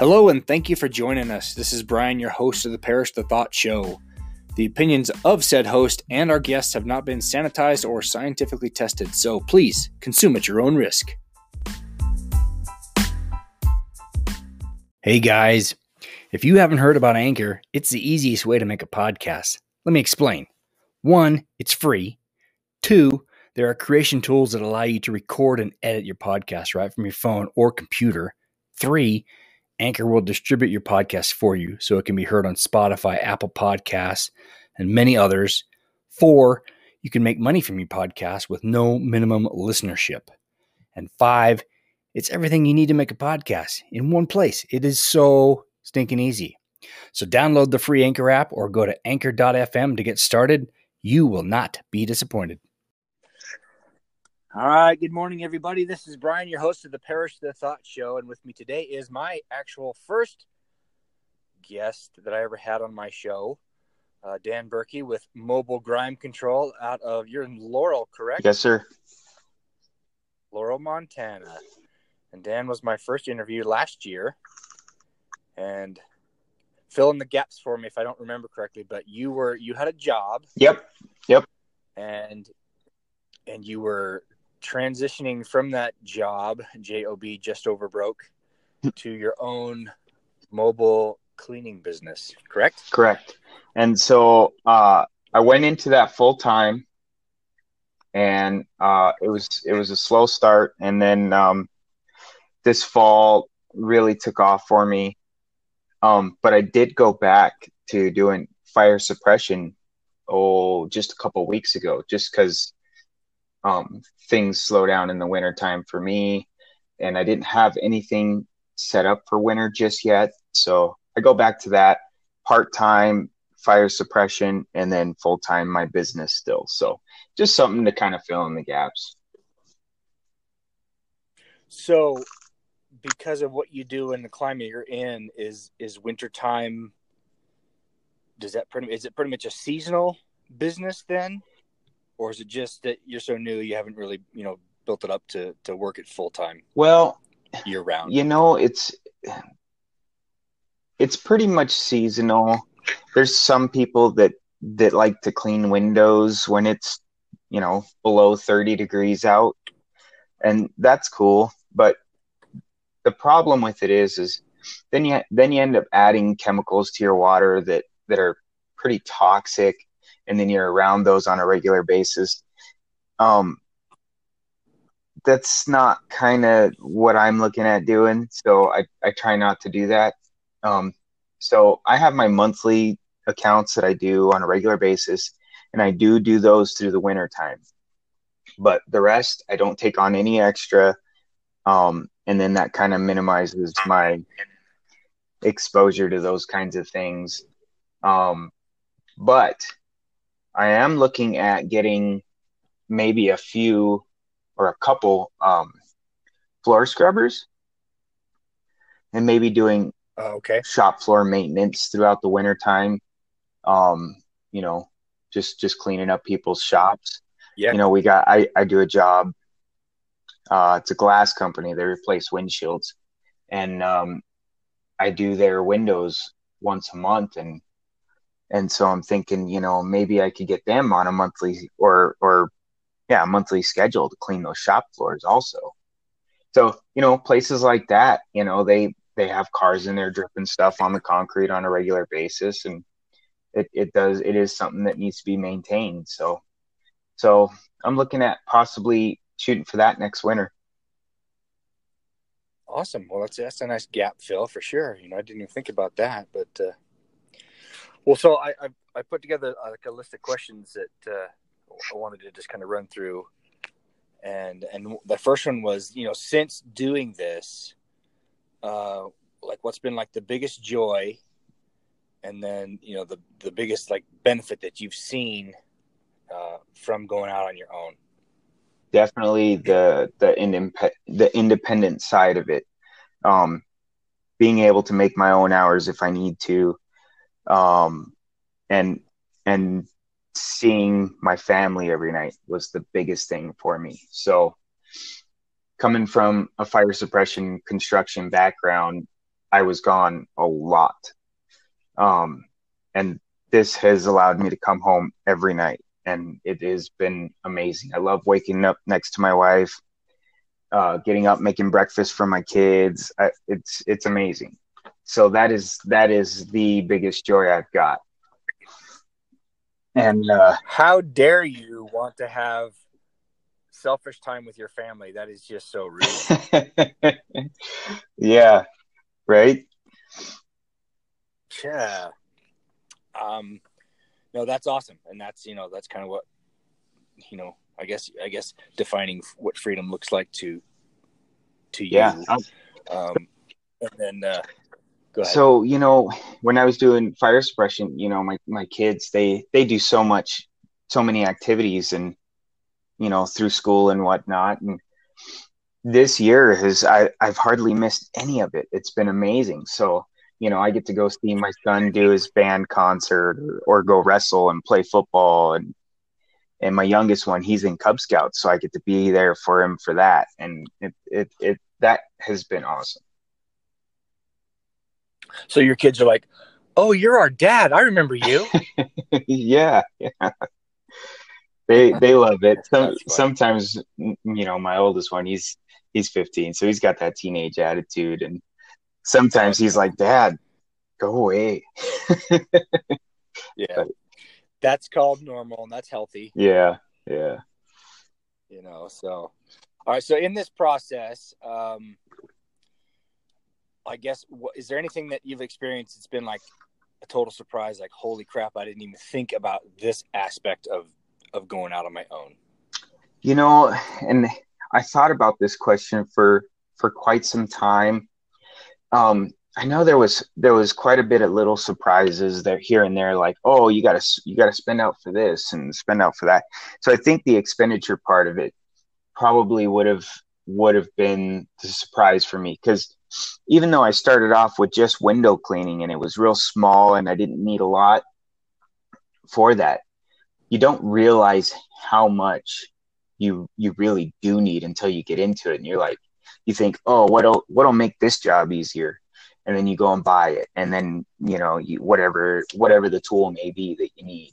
Hello, and thank you for joining us. This is Brian, your host of the Parrish the Thought Show. The opinions of said host and our guests have not been sanitized or scientifically tested, so please consume at your own risk. Hey guys, if you haven't heard about Anchor, it's the easiest way to make a podcast. Let me explain. One, it's free. Two, there are creation tools that allow you to record and edit your podcast right from your phone or computer. Three, Anchor will distribute your podcast for you so it can be heard on Spotify, Apple Podcasts, and many others. Four, you can make money from your podcast with no minimum listenership. And five, it's everything you need to make a podcast in one place. It is so stinking easy. So download the free Anchor app or go to anchor.fm to get started. You will not be disappointed. All right. Good morning, everybody. This is Brian, your host of the Parrish the Thought Show. And with me today is my actual first guest that I ever had on my show, uh, Dan Burkey with Mobile Grime Control out of, you're in Laurel, correct? Yes, sir. Laurel, Montana. And Dan was my first interview last year. And fill in the gaps for me if I don't remember correctly, but you were, you had a job. Yep. Yep. And, and you were transitioning from that job, job just over broke, to your own mobile cleaning business, correct? Correct. And so uh, I went into that full time, and uh, it was it was a slow start, and then um, this fall really took off for me. Um, but I did go back to doing fire suppression oh just a couple weeks ago, just because um, things slow down in the wintertime for me. And I didn't have anything set up for winter just yet. So I go back to that part time fire suppression and then full time my business still. So just something to kind of fill in the gaps. So because of what you do in the climate you're in is is wintertime does that pretty is it pretty much a seasonal business then or is it just that you're so new you haven't really you know built it up to to work it full time well year round you know it's it's pretty much seasonal. There's some people that that like to clean windows when it's you know below 30 degrees out and that's cool but the problem with it is is then you then you end up adding chemicals to your water that that are pretty toxic and then you're around those on a regular basis. Um, that's not kind of what I'm looking at doing. So I, I try not to do that. Um, so I have my monthly accounts that I do on a regular basis, and I do do those through the winter time. But the rest, I don't take on any extra. Um, and then that kind of minimizes my exposure to those kinds of things. Um, but I am looking at getting maybe a few or a couple um, floor scrubbers and maybe doing uh, okay. shop floor maintenance throughout the winter time um you know just just cleaning up people's shops. Yeah. You know we got i i do a job uh it's a glass company. They replace windshields. And um i do their windows once a month and and so I'm thinking, you know, maybe I could get them on a monthly or or yeah, monthly schedule to clean those shop floors also. So, you know, places like that, you know, they they have cars in there dripping stuff on the concrete on a regular basis and it, it does it is something that needs to be maintained. So so I'm looking at possibly shooting for that next winter. Awesome. Well, that's that's a nice gap fill for sure. You know, I didn't even think about that, but uh, well, so I, I, I put together uh, like a list of questions that uh, I wanted to just kind of run through, and and the first one was you know since doing this, uh, like what's been like the biggest joy, and then you know the the biggest like benefit that you've seen uh, from going out on your own. Definitely the the indep- the independent side of it, um, being able to make my own hours if I need to um, and and seeing my family every night was the biggest thing for me. So coming from a fire suppression construction background, I was gone a lot. Um, and this has allowed me to come home every night and it has been amazing. I love waking up next to my wife, uh, getting up, making breakfast for my kids. It's it's amazing. So that is that is the biggest joy I've got. And uh, how dare you want to have selfish time with your family? That is just so rude. yeah, right. Yeah. Um, no, that's awesome, and that's you know that's kind of what you know. I guess I guess defining what freedom looks like to to you. Yeah. Um, and then uh, so you know when I was doing fire suppression, you know my my kids they they do so much, so many activities, and you know through school and whatnot, and this year has I I've hardly missed any of it. It's been amazing. So you know, I get to go see my son do his band concert or, or go wrestle and play football and and my youngest one, he's in Cub Scouts, so I get to be there for him for that. And it it, it that has been awesome. So your kids are like, Oh, you're our dad. I remember you. yeah, yeah. They they love it. Some, sometimes you know, my oldest one, he's he's 15, so he's got that teenage attitude and sometimes he's like, Dad, go away. yeah. But, that's called normal and that's healthy. Yeah. Yeah. You know, so all right. So in this process, um, I guess, is there anything that you've experienced that's been like a total surprise? Like, holy crap, I didn't even think about this aspect of, of going out on my own. You know, and I thought about this question for, for quite some time um, I know there was there was quite a bit of little surprises there here and there, like oh you got to you got to spend out for this and spend out for that. So I think the expenditure part of it probably would have would have been the surprise for me. Because even though I started off with just window cleaning and it was real small and I didn't need a lot for that, you don't realize how much you you really do need until you get into it. And you're like you think, oh, what'll what'll make this job easier, and then you go and buy it, and then you know you, whatever whatever the tool may be that you need,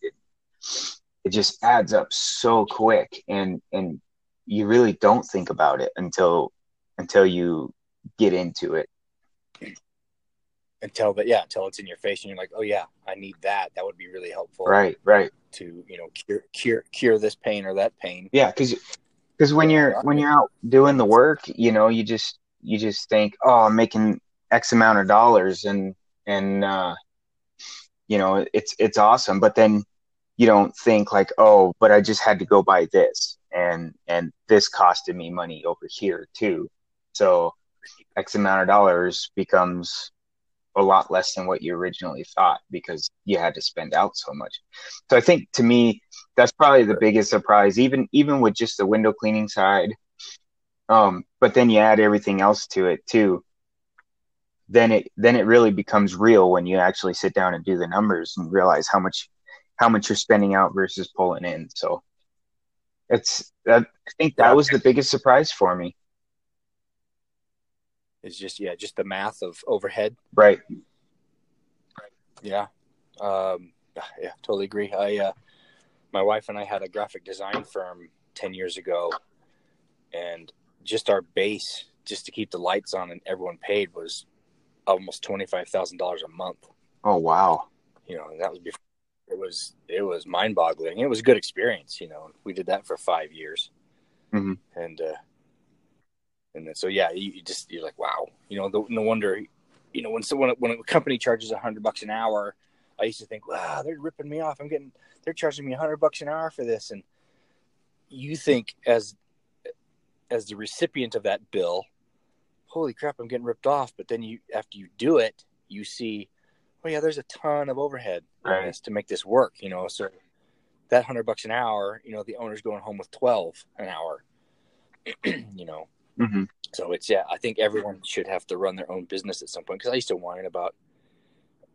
it just adds up so quick, and and you really don't think about it until until you get into it. Until but yeah until it's in your face and you're like oh yeah i need that. That would be really helpful right right. to you know cure cure cure this pain or that pain. Yeah because because when you're when you're out doing the work, you know, you just you just think, oh, I'm making X amount of dollars, and and uh, you know, it's it's awesome. But then you don't think like, oh, but I just had to go buy this, and and this costed me money over here too. So X amount of dollars becomes a lot less than what you originally thought because you had to spend out so much. So I think to me, that's probably the biggest surprise, even even with just the window cleaning side. Um, but then you add everything else to it too. Then it then it really becomes real when you actually sit down and do the numbers and realize how much how much you're spending out versus pulling in. So it's that I think that was the biggest surprise for me is just yeah, just the math of overhead. Right. Yeah. Um, yeah, totally agree. I uh, my wife and I had a graphic design firm ten years ago, and just our base, just to keep the lights on and everyone paid, was almost twenty five thousand dollars a month. Oh wow! You know, that was before. It was it was mind boggling. It was a good experience. You know, we did that for five years, mm-hmm. and uh, and then, so yeah, you, you, just you're like, wow, you know, the, no wonder, you know, when someone when a company charges a hundred bucks an hour, I used to think, wow, they're ripping me off. I'm getting they're charging me a hundred bucks an hour for this, and you think as as the recipient of that bill, holy crap, I'm getting ripped off. But then you after you do it, you see, oh yeah, there's a ton of overhead right. to make this work. You know, so that hundred bucks an hour, you know, the owner's going home with twelve an hour. you know, Mm-hmm. So it's yeah, I think everyone should have to run their own business at some point because I used to whine about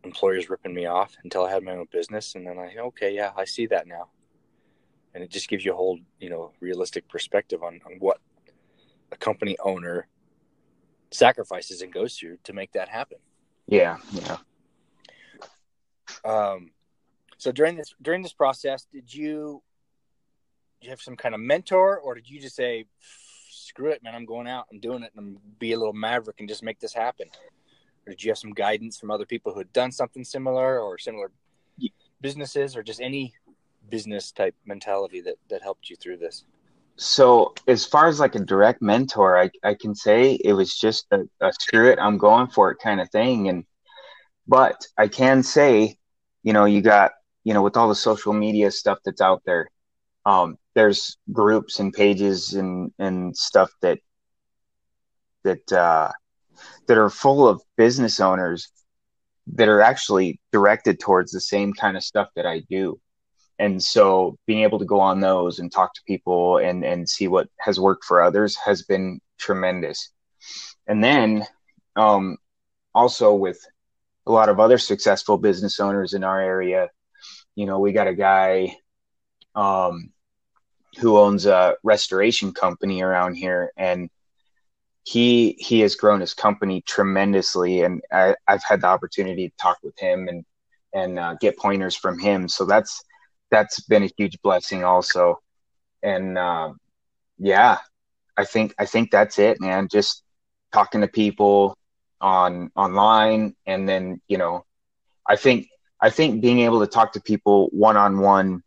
employers ripping me off until I had my own business, and then I okay, yeah, I see that now, and it just gives you a whole you know realistic perspective on on what a company owner sacrifices and goes through to make that happen. Yeah, yeah. Um, so during this during this process, did you did you have some kind of mentor, or did you just say, "Screw it, man! I'm going out. I'm doing it, and I'm be a little maverick and just make this happen"? Or did you have some guidance from other people who had done something similar or similar businesses, or just any business type mentality that that helped you through this? So as far as like a direct mentor, I I can say it was just a, a screw it, I'm going for it kind of thing. And but I can say, you know, you got you know with all the social media stuff that's out there, um, there's groups and pages and and stuff that that uh, that are full of business owners that are actually directed towards the same kind of stuff that I do. And so being able to go on those and talk to people and and see what has worked for others has been tremendous. And then um, also with a lot of other successful business owners in our area you know we got a guy um, who owns a restoration company around here and he he has grown his company tremendously and I, have had the opportunity to talk with him and and uh, get pointers from him so that's that's been a huge blessing also. And uh, yeah, I think I think that's it, man. Just talking to people on online, and then you know, I think I think being able to talk to people one on one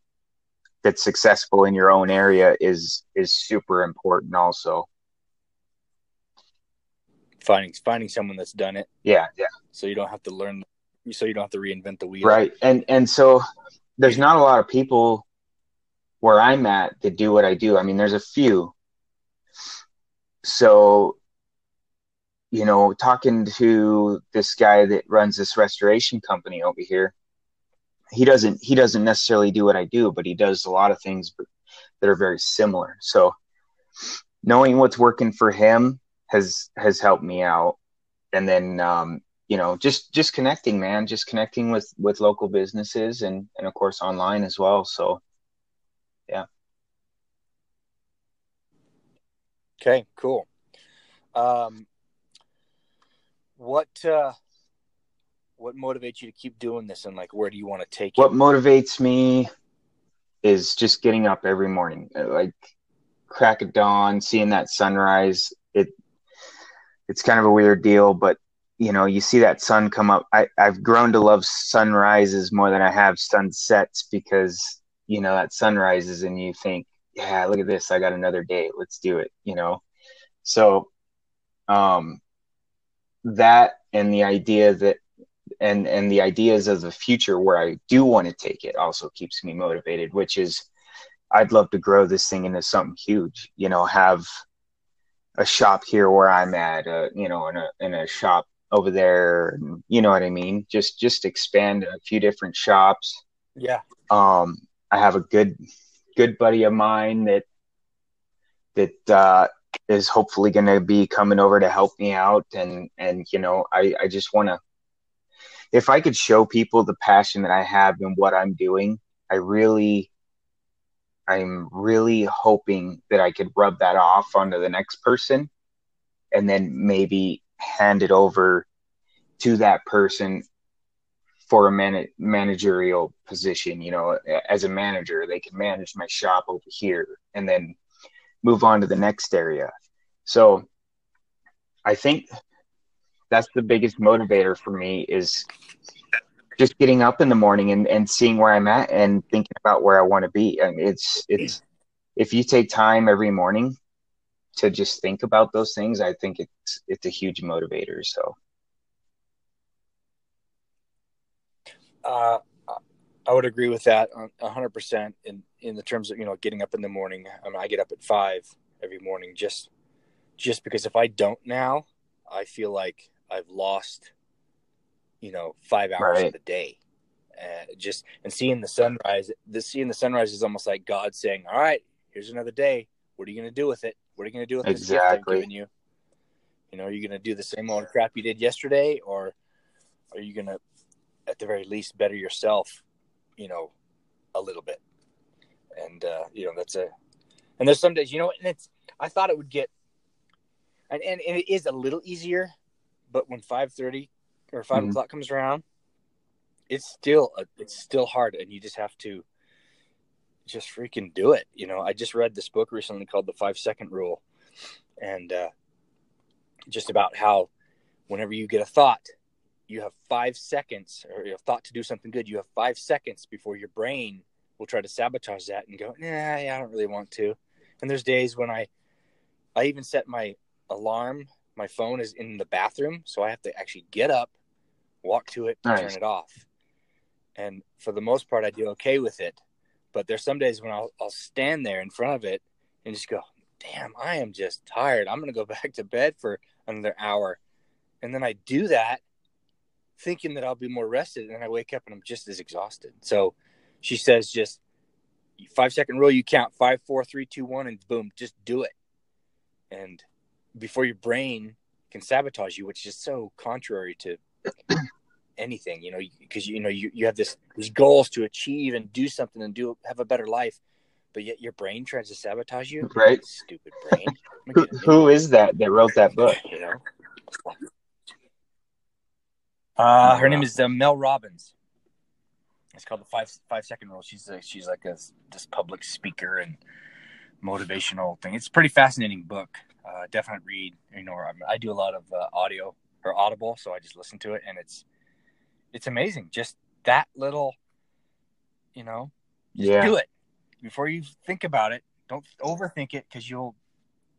that's successful in your own area is is super important also. Finding finding someone that's done it. Yeah yeah. So you don't have to learn so you don't have to reinvent the wheel. Right. And and so there's not a lot of people where I'm at that do what I do. I mean, there's a few. So, you know, talking to this guy that runs this restoration company over here, he doesn't he doesn't necessarily do what I do, but he does a lot of things that are very similar. So, knowing what's working for him has has helped me out. And then um, you know just just connecting man just connecting with with local businesses and and of course online as well so yeah okay cool um what uh what motivates you to keep doing this and like where do you want to take what motivates me is just getting up every morning like crack of dawn seeing that sunrise it it's kind of a weird deal but you know, you see that sun come up. I, I've grown to love sunrises more than I have sunsets because, you know, that sunrises and you think, yeah, look at this. I got another day. Let's do it, you know? So, um, that and the idea that, and, and the ideas of the future where I do want to take it also keeps me motivated, which is I'd love to grow this thing into something huge, you know, have a shop here where I'm at, uh, you know, in a, in a shop over there you know what i mean? Just just expand a few different shops. Yeah. Um i have a good good buddy of mine that that uh is hopefully going to be coming over to help me out and and you know i i just want to if i could show people the passion that i have in what i'm doing i really i'm really hoping that i could rub that off onto the next person and then maybe hand it over to that person for a man- managerial position. You know, as a manager, they can manage my shop over here and then move on to the next area. So I think that's the biggest motivator for me is just getting up in the morning and, and seeing where I'm at and thinking about where I want to be. And it's it's if you take time every morning to just think about those things, I think it's it's a huge motivator. So, uh, I would agree with that hundred percent. In the terms of you know getting up in the morning, I mean, I get up at five every morning just just because if I don't now, I feel like I've lost you know five hours right. of the day. Uh, just and seeing the sunrise, the seeing the sunrise is almost like God saying, "All right, here's another day. What are you going to do with it?" What are you going to do with this gift I'm giving you? You know, are you going to do the same old crap you did yesterday, or are you going to, at the very least, better yourself? You know, a little bit. And uh, you know, that's a. And there's some days, you know, and it's. I thought it would get, and and, and it is a little easier, but when 5:30 or 5 mm-hmm. o'clock comes around, it's still a, it's still hard, and you just have to just freaking do it. You know, I just read this book recently called The Five Second Rule, and uh, just about how whenever you get a thought, you have five seconds, or a thought to do something good, you have five seconds before your brain will try to sabotage that and go, nah, I don't really want to. And there's days when I, I even set my alarm. My phone is in the bathroom, so I have to actually get up, walk to it, nice. turn it off. And for the most part, I do okay with it. But there's some days when I'll, I'll stand there in front of it and just go, damn, I am just tired. I'm going to go back to bed for another hour. And then I do that thinking that I'll be more rested. And I wake up and I'm just as exhausted. So she says, just five second rule, you count five, four, three, two, one, and boom, just do it. And before your brain can sabotage you, which is so contrary to anything, you know, because you know you, you have this these goals to achieve and do something and do have a better life, but yet your brain tries to sabotage you. Right, stupid brain. who, who is that that wrote that book? You know, uh, her name is uh, Mel Robbins. It's called the five five second rule. She's a, she's like a this public speaker and motivational thing. It's a pretty fascinating book. Uh, definite read. You know, I do a lot of uh, audio or Audible, so I just listen to it, and it's it's amazing. Just that little, you know, yeah. do it before you think about it. Don't overthink it because you'll,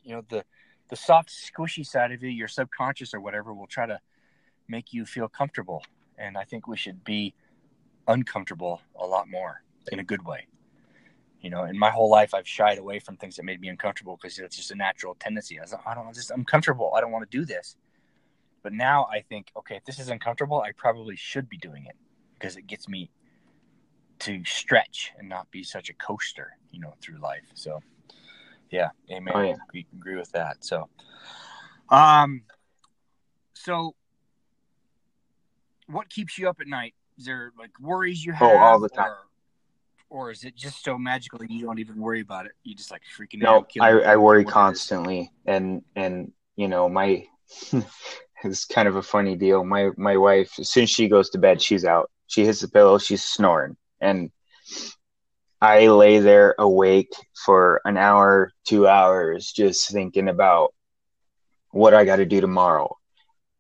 you know, the the soft, squishy side of you, your subconscious or whatever, will try to make you feel comfortable. And I think we should be uncomfortable a lot more in a good way. You know, in my whole life, I've shied away from things that made me uncomfortable because it's just a natural tendency. I, was, I don't just I'm comfortable. I don't want to do this. But now I think, okay, if this is uncomfortable, I probably should be doing it because it gets me to stretch and not be such a coaster, you know, through life. So, yeah, amen. Oh, yeah. We agree with that. So, um, so what keeps you up at night? Is there like worries you have? Oh, all the time. Or, or is it just so magical that you don't even worry about it? You just like freaking no, out. No, I, I worry constantly, and and you know my it's kind of a funny deal. My my wife, as soon as she goes to bed, she's out. She hits the pillow, she's snoring, and I lay there awake for an hour, two hours, just thinking about what I got to do tomorrow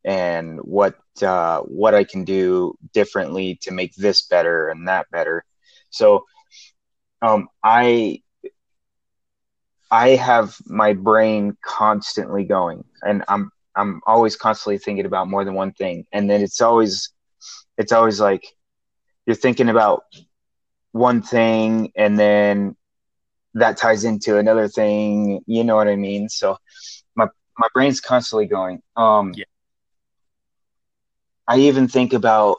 and what uh, what I can do differently to make this better and that better. So, um, I I have my brain constantly going, and I'm I'm always constantly thinking about more than one thing. And then it's always it's always like you're thinking about one thing and then that ties into another thing, you know what I mean? So my my brain's constantly going. Um yeah. I even think about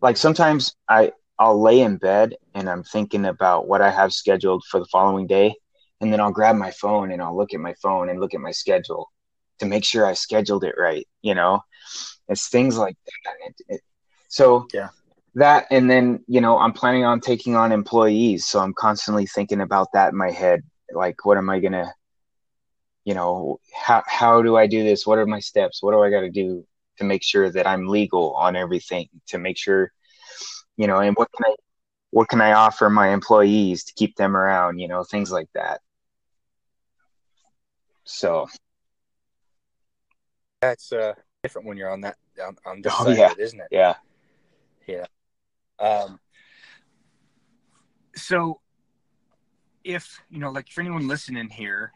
like sometimes I I'll lay in bed and I'm thinking about what I have scheduled for the following day and then I'll grab my phone and I'll look at my phone and look at my schedule to make sure I scheduled it right. You know, it's things like that. It, it, so yeah, that and then you know I'm planning on taking on employees, so I'm constantly thinking about that in my head. Like, what am I gonna, you know, how how do I do this? What are my steps? What do I got to do to make sure that I'm legal on everything? To make sure, you know, and what can I what can I offer my employees to keep them around? You know, things like that. So that's uh, different when you're on that on, on this oh, side yeah. it, isn't it? Yeah. Yeah. Um, so if you know, like for anyone listening here,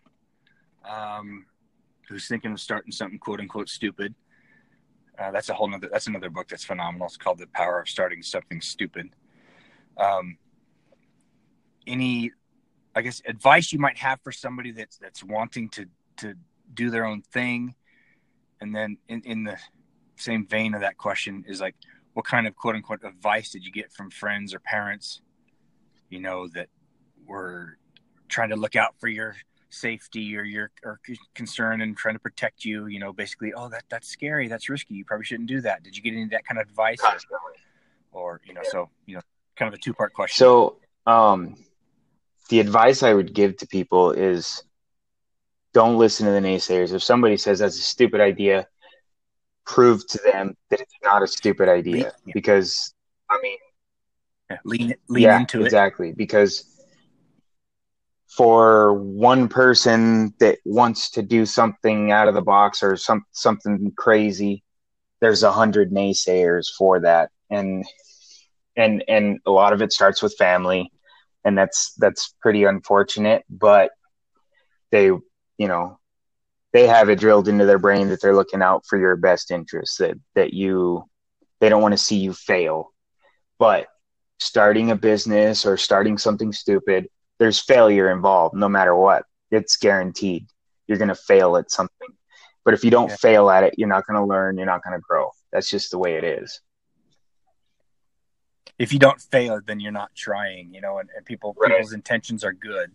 um, who's thinking of starting something quote unquote stupid, uh, that's a whole nother that's another book that's phenomenal. It's called The Power of Starting Something Stupid. Um, any I guess advice you might have for somebody that's that's wanting to to do their own thing and then in, in the same vein of that question is like, what kind of quote unquote advice did you get from friends or parents, you know, that were trying to look out for your safety or your or concern and trying to protect you, you know, basically, oh, that that's scary, that's risky, you probably shouldn't do that. Did you get any of that kind of advice? Or, you know, so, you know, kind of a two part question. So, um, the advice I would give to people is don't listen to the naysayers. If somebody says that's a stupid idea, prove to them that it's not a stupid idea yeah. because I mean yeah, lean lean yeah, into it exactly because for one person that wants to do something out of the box or some something crazy there's a hundred naysayers for that. And and and a lot of it starts with family and that's that's pretty unfortunate but they you know they have it drilled into their brain that they're looking out for your best interest that that you they don't want to see you fail. But starting a business or starting something stupid there's failure involved no matter what it's guaranteed you're going to fail at something but if you don't yeah. fail at it you're not going to learn you're not going to grow that's just the way it is if you don't fail then you're not trying you know and, and people right. people's intentions are good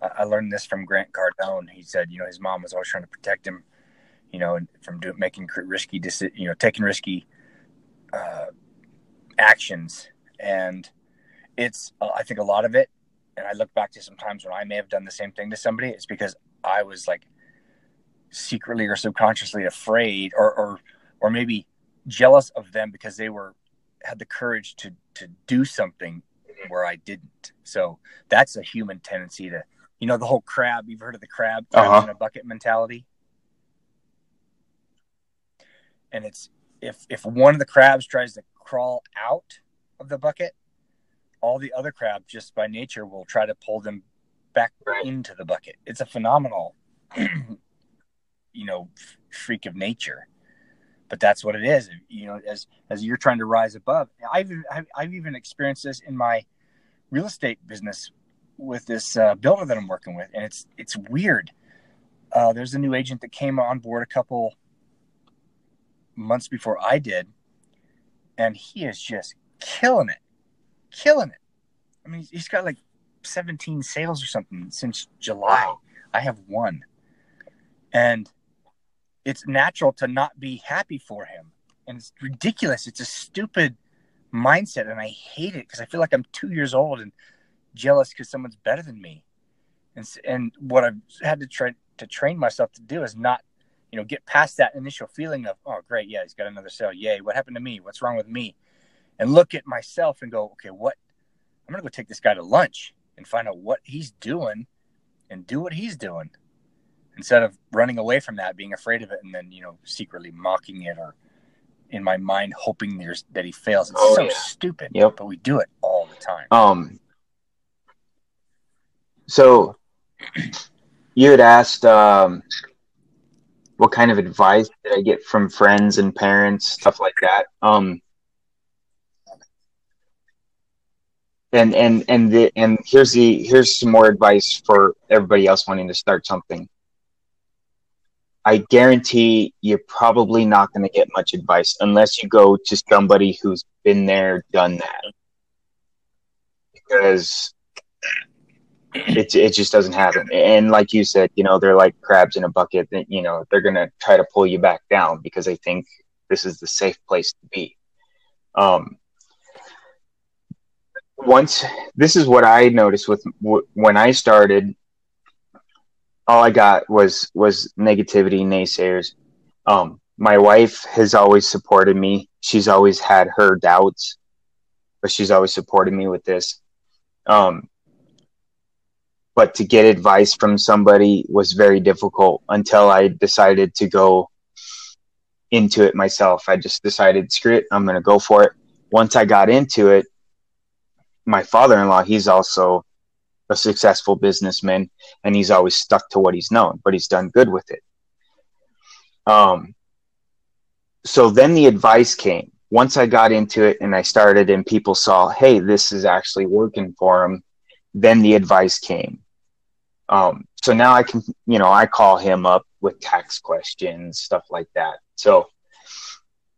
I learned this from Grant Cardone. He said, you know, his mom was always trying to protect him, you know, from doing, making risky, decisions, you know, taking risky uh, actions. And it's, uh, I think a lot of it, and I look back to some times when I may have done the same thing to somebody, it's because I was like secretly or subconsciously afraid or, or, or maybe jealous of them because they were, had the courage to, to do something where I didn't. So that's a human tendency to, you know the whole crab. You've heard of the crab, uh-huh. in a bucket mentality. And it's if if one of the crabs tries to crawl out of the bucket, all the other crabs just by nature will try to pull them back right. into the bucket. It's a phenomenal, you know, freak of nature. But that's what it is. You know, as as you're trying to rise above, I've I've, I've even experienced this in my real estate business with this uh, builder that I'm working with, and it's it's weird. Uh, there's a new agent that came on board a couple months before I did, and he is just killing it, killing it. I mean, he's got like 17 sales or something since July. I have one, and it's natural to not be happy for him, and it's ridiculous. It's a stupid mindset, and I hate it because I feel like I'm two years old and jealous because someone's better than me. And and what I've had to try to train myself to do is not, you know, get past that initial feeling of, oh, great, yeah, he's got another sale. Yay, what happened to me? What's wrong with me? And look at myself and go, okay, what? I'm gonna go take this guy to lunch and find out what he's doing, and do what he's doing, instead of running away from that, being afraid of it, and then you know, secretly mocking it or in my mind hoping there's that he fails. It's oh, so yeah. stupid. Yep. But we do it all the time. Um, so you had asked um, what kind of advice did I get from friends and parents, stuff like that. Um, and and and the, and here's the here's some more advice for everybody else wanting to start something. I guarantee you're probably not going to get much advice unless you go to somebody who's been there, done that. Because it it just doesn't happen. And like you said, you know, they're like crabs in a bucket. That you know they're gonna try to pull you back down because they think this is the safe place to be. Um, once this is what I noticed with when I started. All I got was was negativity, naysayers. Um, my wife has always supported me. She's always had her doubts, but she's always supported me with this. Um, but to get advice from somebody was very difficult until I decided to go into it myself. I just decided, screw it, I'm going to go for it. Once I got into it, my father in law, he's also a successful businessman and he's always stuck to what he's known, but he's done good with it. Um, so then the advice came. Once I got into it and I started, and people saw, hey, this is actually working for him, then the advice came. Um, so now I can, you know, I call him up with tax questions, stuff like that. So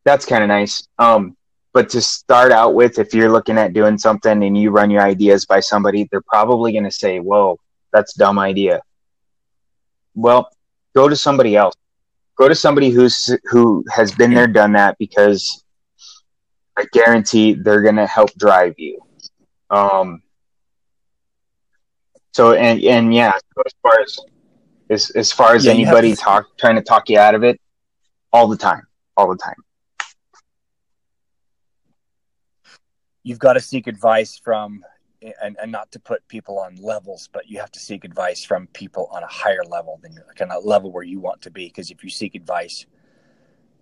that's kind of nice. Um, but to start out with, if you're looking at doing something and you run your ideas by somebody, they're probably going to say, "Whoa, that's dumb idea." Well, go to somebody else. Go to somebody who's who has been there, done that, because I guarantee they're going to help drive you. Um, so and and yeah, so as far as as, as far as yeah, anybody talk trying to talk you out of it, all the time, all the time. You've got to seek advice from, and, and not to put people on levels, but you have to seek advice from people on a higher level than on a level where you want to be. Because if you seek advice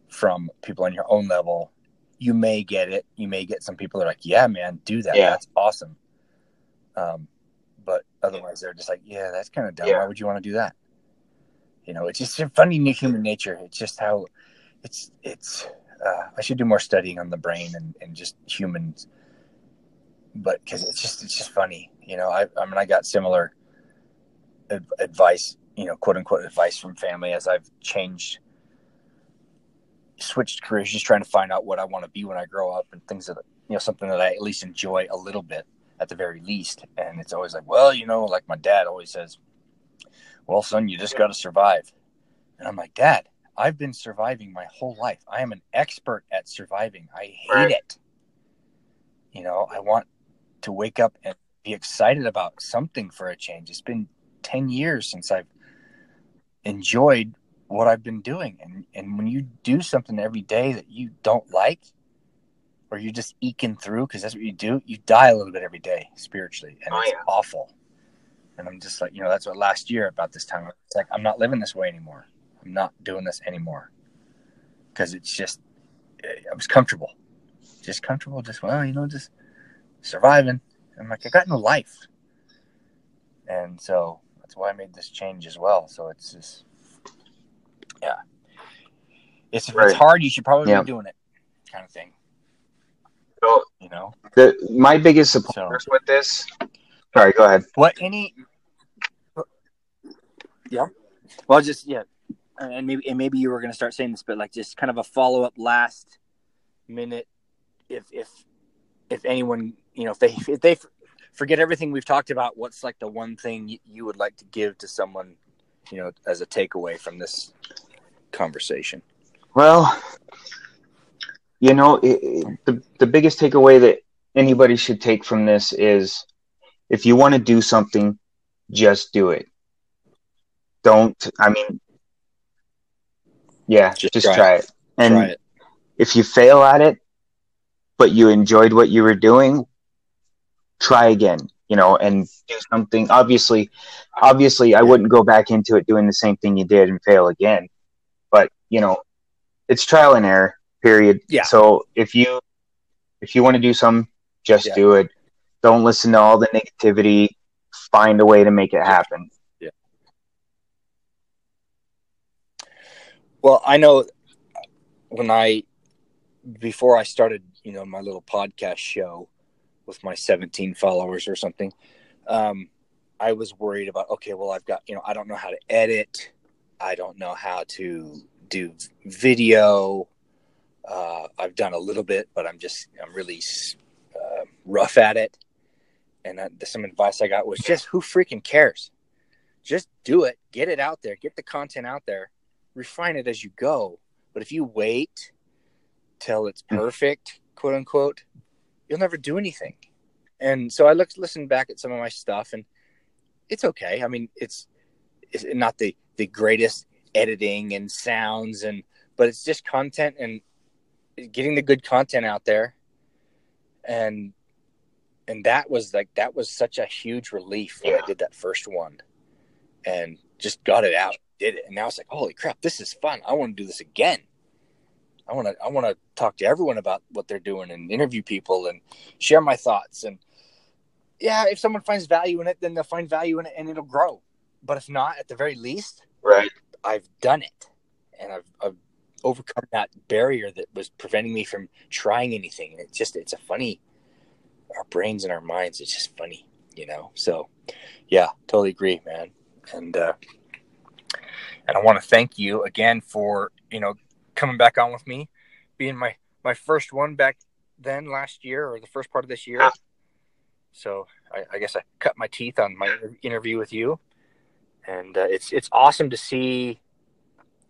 from people on your own level, you may get it. You may get some people that are like, "Yeah, man, do that. Yeah. That's awesome." Um, but otherwise, they're just like, "Yeah, that's kind of dumb. Yeah. Why would you want to do that?" You know, it's just funny new human nature. It's just how it's it's. Uh, I should do more studying on the brain and, and just humans, but because it's just it's just funny. You know, I I mean, I got similar advice, you know, quote unquote advice from family as I've changed switched careers, just trying to find out what I want to be when I grow up and things that you know something that I at least enjoy a little bit at the very least. And it's always like, well, you know, like my dad always says, "Well, son, you just got to survive." And I'm like, "Dad, I've been surviving my whole life. I am an expert at surviving. I hate it. You know, I want to wake up and be excited about something for a change. It's been 10 years since I've enjoyed what I've been doing. And and when you do something every day that you don't like, or you're just eking through because that's what you do, you die a little bit every day spiritually, and oh, it's yeah. awful. And I'm just like, you know, that's what last year about this time. It's like I'm not living this way anymore. I'm not doing this anymore because it's just eh, I was comfortable, just comfortable, just well, you know, just surviving. I'm like, I got no life, and so that's why I made this change as well. So it's just yeah. It's, if right. it's hard, you should probably yeah. be doing it, kind of thing. So, you know, the my biggest supporters so, with this. Sorry, go ahead. What any? Yeah. Well, just yeah, and maybe and maybe you were going to start saying this, but like just kind of a follow up last minute. If if if anyone you know if they if they forget everything we've talked about, what's like the one thing you would like to give to someone, you know, as a takeaway from this conversation? Well, you know, it, it, the the biggest takeaway that anybody should take from this is if you want to do something, just do it. Don't. I mean, yeah, just, just try, try, it. it. And try it. if you fail at it, but you enjoyed what you were doing, try again. You know, and do something. Obviously, obviously, I wouldn't go back into it doing the same thing you did and fail again but you know, it's trial and error. Period. Yeah. So if you if you want to do something, just yeah. do it. Don't listen to all the negativity. Find a way to make it happen. Yeah. Well, I know when I before I started, you know, my little podcast show with my 17 followers or something, um, I was worried about, okay, well, I've got, you know, I don't know how to edit. I don't know how to do video. Uh, I've done a little bit, but I'm just I'm really uh, rough at it. And some advice I got was just who freaking cares? Just do it, get it out there, get the content out there, refine it as you go. But if you wait till it's hmm. perfect, quote unquote, you'll never do anything. And so I looked, listened back at some of my stuff, and it's okay. I mean, it's, it's not the the greatest editing and sounds and but it's just content and getting the good content out there and and that was like that was such a huge relief when. I did that first one and just got it out did it and now it's like holy crap this is fun I want to do this again I want to I want to talk to everyone about what they're doing and interview people and share my thoughts and yeah if someone finds value in it then they'll find value in it and it'll grow but if not at the very least Right. I've done it, and I've, I've overcome that barrier that was preventing me from trying anything. And it's just it's a funny. Our brains and our minds. It's just funny, you know. So, yeah, totally agree, man. And uh, and I want to thank you again for you know coming back on with me, being my my first one back then last year or the first part of this year. So I, I guess I cut my teeth on my interview with you and uh, it's it's awesome to see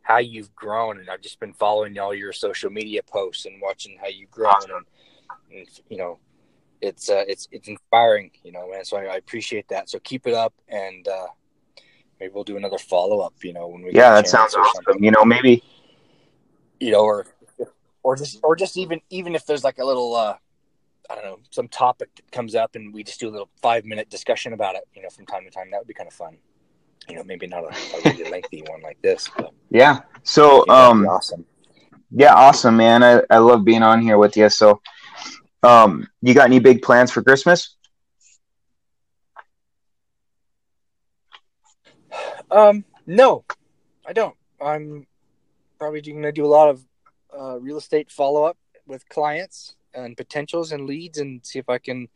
how you've grown. And I've just been following all your social media posts and watching how you've grown, and, and you know, it's uh, it's it's inspiring, you know, man. So I, I appreciate that. So keep it up, and uh, maybe we'll do another follow up. You know, when we yeah, that sounds awesome. You know, maybe you know, or or just or just even even if there's like a little uh I don't know some topic that comes up and we just do a little five minute discussion about it, you know, from time to time. That would be kind of fun. You know, maybe not a, a really lengthy one like this. But, yeah. So um, awesome. Yeah, awesome, man. I, I love being on here with you. So, um, you got any big plans for Christmas? Um, no, I don't. I'm probably going to do a lot of uh, real estate follow up with clients and potentials and leads, and see if I can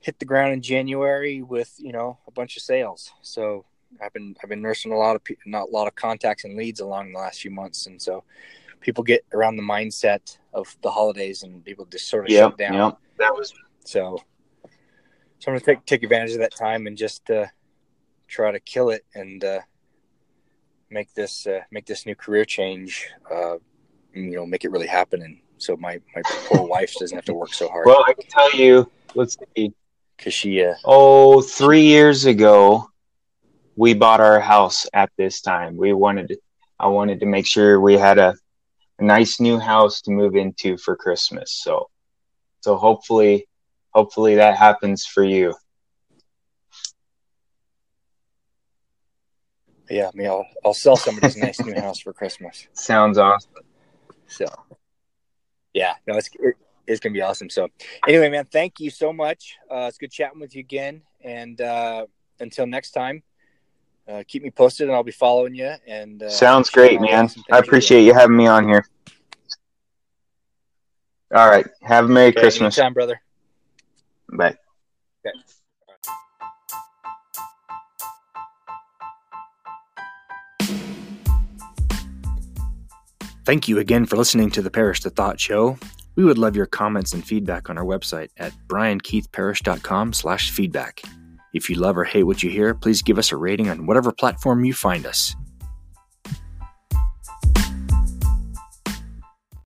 hit the ground in January with you know a bunch of sales. So I've been I've been nursing a lot of not a lot of contacts and leads along the last few months, and so people get around the mindset of the holidays and people just sort of yep, shut down. Yep. That was so. So I'm gonna take take advantage of that time and just uh, try to kill it and uh, make this uh, make this new career change. Uh, you know, make it really happen, and so my my poor wife doesn't have to work so hard. Well, I can tell you. Let's see. Because she. Uh, oh, three years ago, we bought our house at this time. We wanted to. I wanted to make sure we had a, a nice new house to move into for Christmas. So, so hopefully, hopefully that happens for you. Yeah, I mean, I'll, I'll sell somebody's nice new house for Christmas. Sounds awesome. So, yeah, no, it's it, it's gonna be awesome. So, anyway, man, thank you so much. Uh, it's good chatting with you again, and uh, until next time, uh, keep me posted, and I'll be following you. And uh, sounds great, man. I appreciate you having me on here. All right, have a Merry okay, Christmas, time, brother. Bye. Okay. Thank you again for listening to the Parrish the Thought Show. We would love your comments and feedback on our website at briankeithparrish.com slash feedback. If you love or hate what you hear, please give us a rating on whatever platform you find us.